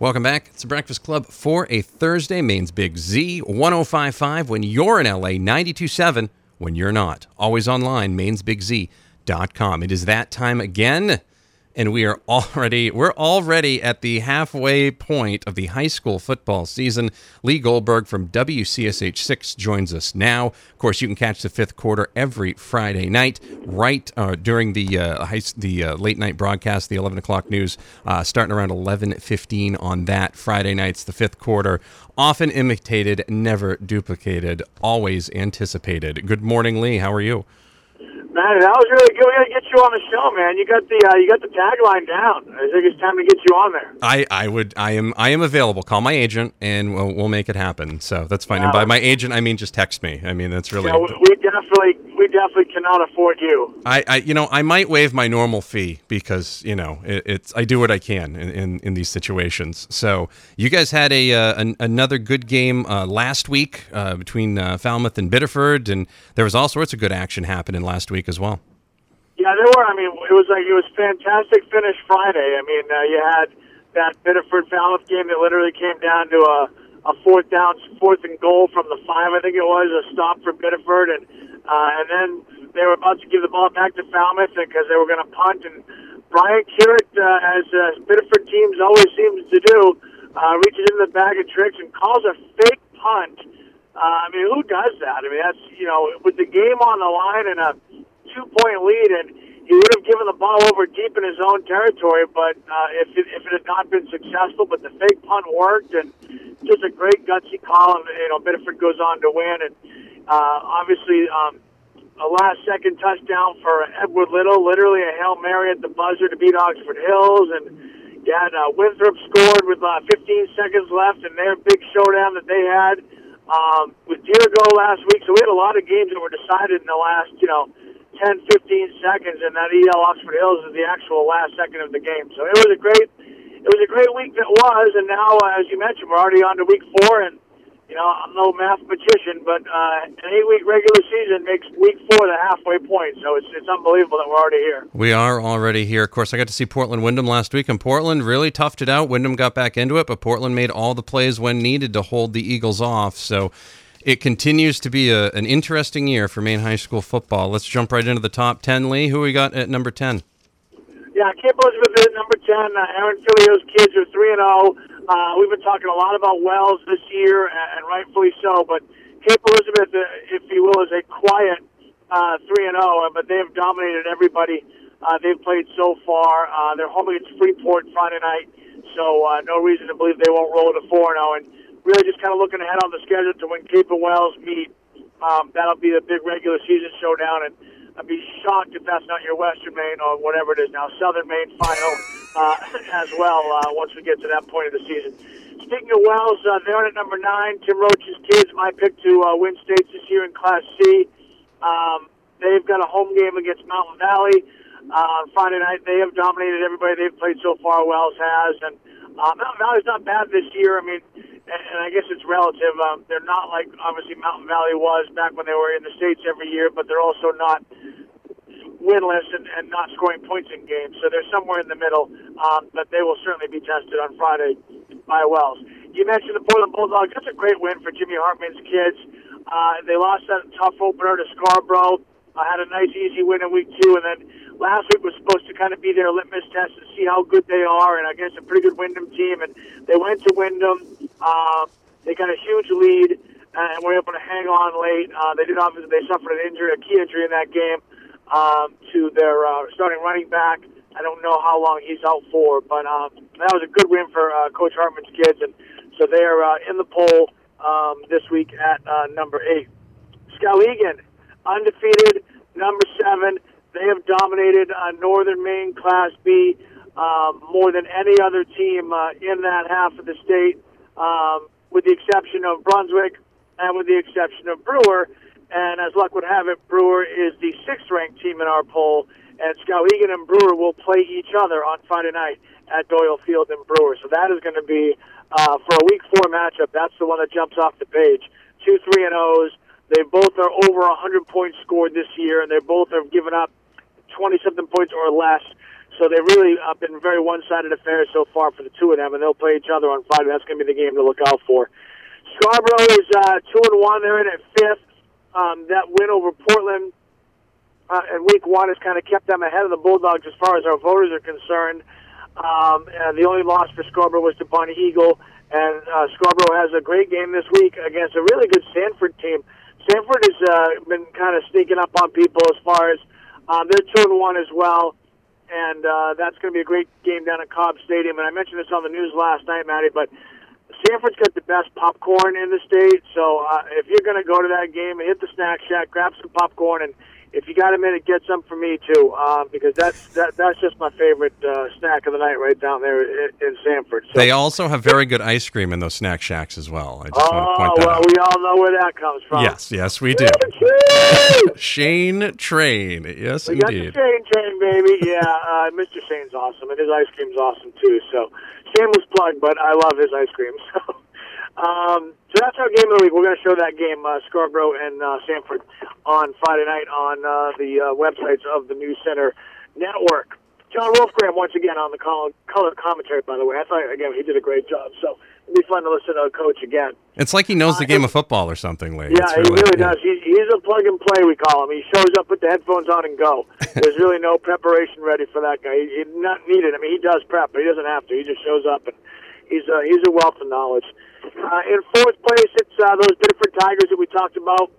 Welcome back. It's the Breakfast Club for a Thursday. Maine's Big Z 1055 when you're in LA, 927 when you're not. Always online, mainsbigz.com. It is that time again and we are already we're already at the halfway point of the high school football season. Lee Goldberg from WCSH 6 joins us now. Of course, you can catch the fifth quarter every Friday night, right uh, during the uh, high, the uh, late night broadcast, the 11 o'clock news, uh, starting around 11:15 on that Friday nights. The fifth quarter, often imitated, never duplicated, always anticipated. Good morning, Lee. How are you? Man, that was really good. We got to get you on the show, man. You got the uh, you got the tagline down. I think it's time to get you on there. I, I would I am I am available. Call my agent and we'll, we'll make it happen. So that's fine. And by my agent, I mean just text me. I mean that's really. Yeah, we we definitely we definitely cannot afford you. I, I you know I might waive my normal fee because you know it, it's I do what I can in, in, in these situations. So you guys had a uh, an, another good game uh, last week uh, between uh, Falmouth and Biddeford, and there was all sorts of good action happening last week as well. Yeah, there were. I mean, it was like it was fantastic finish Friday. I mean, uh, you had that Biddeford Falmouth game that literally came down to a a fourth down, fourth and goal from the five. I think it was a stop for Biddeford, and uh, and then they were about to give the ball back to Falmouth because they were going to punt. And Brian Curit, uh, as uh, Biddeford teams always seems to do, uh, reaches into the bag of tricks and calls a fake punt. Uh, I mean, who does that? I mean, that's you know, with the game on the line and a two point lead, and he would have given the ball over deep in his own territory. But uh, if it, if it had not been successful, but the fake punt worked, and just a great gutsy call, and you know Biddeford goes on to win, and uh, obviously. Um, a last second touchdown for Edward Little, literally a Hail Mary at the buzzer to beat Oxford Hills. And you had uh, Winthrop scored with uh, 15 seconds left in their big showdown that they had um, with Dirigo last week. So we had a lot of games that were decided in the last, you know, 10, 15 seconds, and that EL Oxford Hills is the actual last second of the game. So it was a great, it was a great week that was, and now, uh, as you mentioned, we're already on to week four, and you know I'm no mathematician, but uh, an eight-week regular season makes week four the halfway point. So it's it's unbelievable that we're already here. We are already here. Of course, I got to see Portland Windham last week, and Portland really toughed it out. Windham got back into it, but Portland made all the plays when needed to hold the Eagles off. So it continues to be a, an interesting year for Maine high school football. Let's jump right into the top 10, Lee. Who we got at number 10? Yeah, Cape Elizabeth at number 10. Uh, Aaron Filieo's kids are 3 and 0. Uh, we've been talking a lot about Wells this year, and, rightfully so. But Cape Elizabeth, uh, if you will, is a quiet uh, 3 and 0, but they have dominated everybody uh, they've played so far. Uh, they're home against Freeport Friday night, so uh, no reason to believe they won't roll to 4 0. And really just kind of looking ahead on the schedule to when Cape and Wells meet. Um, that'll be a big regular season showdown, and I'd be shocked if that's not your Western Maine or whatever it is now, Southern Maine final uh, as well. Uh, once we get to that point of the season. Speaking of Wells, uh, they're at number nine. Tim Roche's kids, my pick to uh, win states this year in Class C. Um, they've got a home game against Mountain Valley uh, Friday night. They have dominated everybody they've played so far. Wells has, and uh, Mountain Valley's not bad this year. I mean, and I guess it's relative. Um, they're not like obviously Mountain Valley was back when they were in the states every year, but they're also not winless and, and not scoring points in games. So they're somewhere in the middle, um, but they will certainly be tested on Friday by Wells. You mentioned the Portland Bulldogs. That's a great win for Jimmy Hartman's kids. Uh, they lost that tough opener to Scarborough. Uh, had a nice, easy win in week two, and then last week was supposed to kind of be their litmus test to see how good they are, and I guess a pretty good Windham team. And they went to Windham. Uh, they got a huge lead and were able to hang on late. Uh, they did obviously they suffered an injury, a key injury in that game um, to their uh, starting running back. I don't know how long he's out for, but um, that was a good win for uh, Coach Hartman's kids, and so they're uh, in the poll um, this week at uh, number eight. Skowhegan, undefeated, number seven. They have dominated uh, Northern Maine Class B. um, more than any other team uh, in that half of the state, um, with the exception of Brunswick and with the exception of Brewer. And as luck would have it, Brewer is the sixth ranked team in our poll, and Skowhegan and Brewer will play each other on Friday night at Doyle Field in Brewer. So that is going to be, uh, for a week four matchup, that's the one that jumps off the page. Two 3 and O's. They both are over 100 points scored this year, and they both have given up 20 something points or less. So they've really have been very one sided affairs so far for the two of them, and they'll play each other on Friday. That's going to be the game to look out for. Scarborough is uh, two and one. They're in at fifth. Um, that win over Portland uh, in week one has kind of kept them ahead of the Bulldogs as far as our voters are concerned. Um, and the only loss for Scarborough was to Bonnie Eagle. And uh, Scarborough has a great game this week against a really good Sanford team. Sanford has uh, been kind of sneaking up on people as far as um, they're two and one as well, and uh, that's going to be a great game down at Cobb Stadium. And I mentioned this on the news last night, Maddie, but Sanford's got the best popcorn in the state. So uh, if you're going to go to that game, hit the snack shack, grab some popcorn, and if you got a minute, get some for me too, um, because that's that, that's just my favorite uh, snack of the night right down there in, in Sanford. So, They also have very good ice cream in those snack shacks as well. I just want to oh point that well, out. we all know where that comes from. Yes, yes, we do. Shane Train. Yes, We indeed. Shane Train, baby. Yeah, uh, Mr. Shane's awesome, and his ice cream's awesome too. So, shameless plug, but I love his ice cream. So, um, so that's our game of the week. We're going to show that game, uh, Scarborough and uh, Sanford, on Friday night on uh, the uh, websites of the News Center Network. John Wolfgram once again on the col- color commentary. By the way, I thought again he did a great job. So be fun to listen to a coach again. It's like he knows the game of football or something, Lee. Yeah, It's he really yeah. does. He's, he's a plug and play, we call him. He shows up with the headphones on and go. There's really no preparation ready for that guy. He, he's not needed. I mean, he does prep, but he doesn't have to. He just shows up, and he's a, he's a wealth of knowledge. Uh, in fourth place, it's uh, those Biddeford Tigers that we talked about.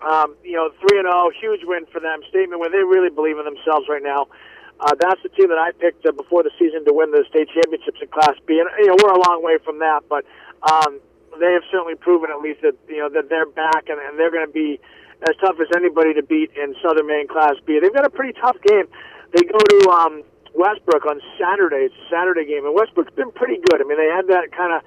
Um, you know, three and zero, huge win for them. Statement where they really believe in themselves right now. Uh, that's the team that I picked uh, before the season to win the state championships in Class B, and you know we're a long way from that, but um, they have certainly proven at least that you know that they're back and, and they're going to be as tough as anybody to beat in Southern Maine Class B. They've got a pretty tough game. They go to um, Westbrook on Saturday. It's a Saturday game, and Westbrook's been pretty good. I mean, they had that kind of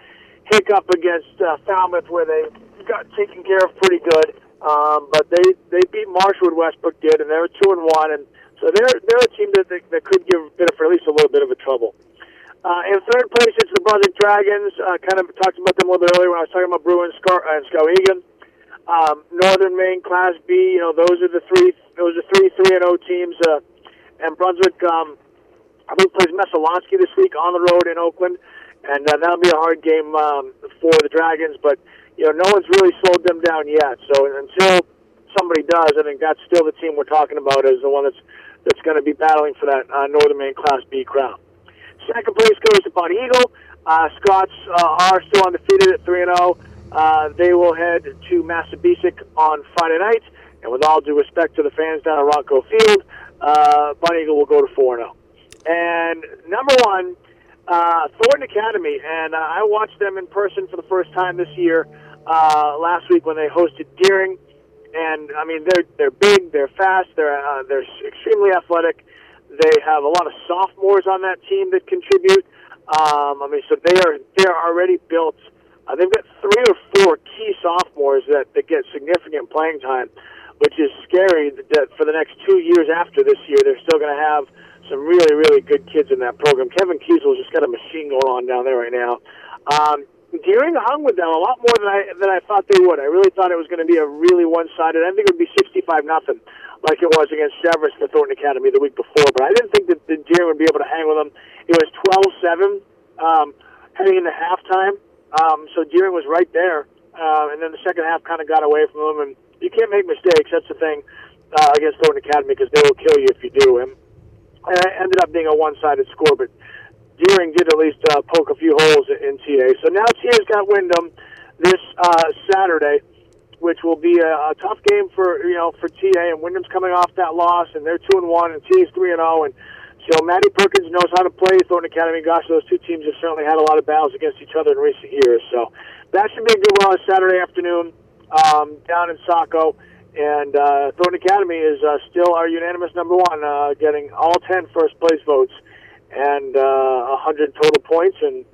hiccup against uh, Falmouth where they got taken care of pretty good. Um, but they they beat Marshwood. Westbrook did, and they're two and one, and so they're they're a team that that, that could give Biddeford at least a little bit of a trouble. Uh, in third place, it's the Brunswick Dragons. Uh, kind of talked about them a little bit earlier when I was talking about Bruin Scar- and Skowhegan. Um, Northern Maine Class B, you know, those are the three. Those are three three and O teams. Uh, and Brunswick, um, I believe, plays Messalonskee this week on the road in Oakland, and uh, that'll be a hard game um, for the Dragons. But you know, no one's really slowed them down yet. So until somebody does, I think that's still the team we're talking about as the one that's that's going to be battling for that uh, Northern Maine Class B crown. Second place goes to Bonnie Eagle. Uh, Scots uh, are still undefeated at 3 and 0. Uh, they will head to Massabesic on Friday night. And with all due respect to the fans down at Ronco Field, uh, Bonnie Eagle will go to 4 0. And number one, uh, Thornton Academy. And uh, I watched them in person for the first time this year uh, last week when they hosted Deering. And I mean, they're they're big, they're fast, they're uh, they're extremely athletic. They have a lot of sophomores on that team that contribute. Um, I mean, so they are they are already built. Uh, they've got three or four key sophomores that, that get significant playing time, which is scary. That for the next two years after this year, they're still going to have some really really good kids in that program. Kevin Kezal's just got a machine going on down there right now. Um, Deering hung with them a lot more than I than I thought they would. I really thought it was going to be a really one sided. I think it would be sixty five nothing, like it was against Cheverus for Thornton Academy the week before. But I didn't think that the Deering would be able to hang with them. It was 12-7 um, heading into halftime. Um, so Deering was right there, uh, and then the second half kind of got away from them. And you can't make mistakes. That's the thing uh, against Thornton Academy because they will kill you if you do. And, and it ended up being a one sided score, but. Deering did at least uh, poke a few holes in TA. So now TA's got Windham this uh, Saturday, which will be a, a tough game for you know for TA. And Windham's coming off that loss, and they're two and one, and TA's three and zero. And so Maddie Perkins knows how to play Thornton Academy. Gosh, those two teams have certainly had a lot of battles against each other in recent years. So that should be a good one on Saturday afternoon um, down in Saco. And uh, Thornton Academy is uh, still our unanimous number one, uh, getting all 10 first place votes and uh, 100 total points, and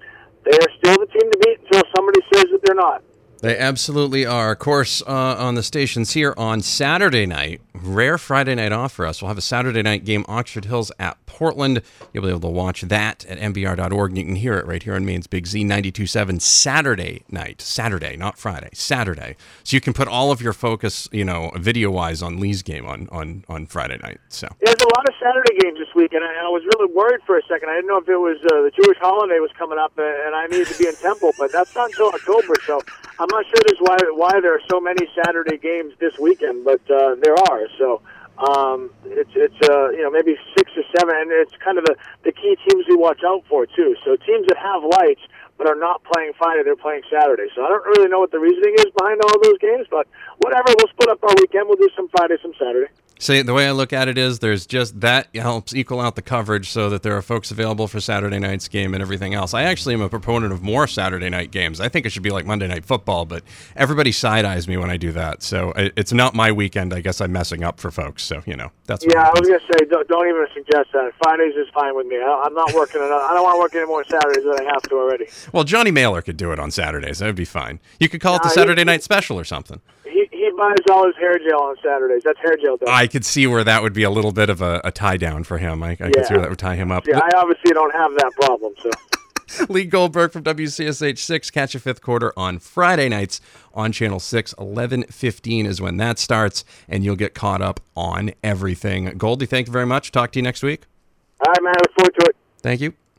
they are still the team to beat until somebody says that they're not. They absolutely are. Of course, uh, on the stations here on Saturday night, rare Friday night off for us. We'll have a Saturday night game, Oxford Hills at Portland. You'll be able to watch that at mbr.org. You can hear it right here on Maine's Big Z 92.7 Saturday night. Saturday, not Friday. Saturday. So you can put all of your focus, you know, video wise on Lee's game on, on, on Friday night. So There's a lot of Saturday games this week, and I, I was really worried for a second. I didn't know if it was uh, the Jewish holiday was coming up, uh, and I needed to be in Temple, but that's not until October. So I'm not sure there's why why there are so many Saturday games this weekend, but uh, there are. So um, it's it's uh, you know maybe six or seven, and it's kind of the the key teams we watch out for too. So teams that have lights but are not playing Friday, they're playing Saturday. So I don't really know what the reasoning is behind all those games, but whatever. We'll split up our weekend. We'll do some Friday, some Saturday. See, the way I look at it is there's just that helps equal out the coverage so that there are folks available for Saturday night's game and everything else. I actually am a proponent of more Saturday night games. I think it should be like Monday night football, but everybody side eyes me when I do that. So it's not my weekend. I guess I'm messing up for folks. So, you know, that's what Yeah, I was gonna say don't, don't even suggest that. Fridays is fine with me. I, I'm not working. Enough. I don't want to work any more Saturdays than I have to already. Well, Johnny Mailer could do it on Saturdays. That would be fine. You could call it the Nah, he- Saturday night special or something. He he buys all his hair gel on Saturdays. That's hair gel day. I could see where that would be a little bit of a, a tie down for him. I, I could see where that would tie him up. Yeah, I obviously don't have that problem. So Lee Goldberg from WCSH 6. Catch a fifth quarter on Friday nights on Channel 6. 11.15 is when that starts, and you'll get caught up on everything. Goldie, thank you very much. Talk to you next week. all right, man. I look forward to it. Thank you.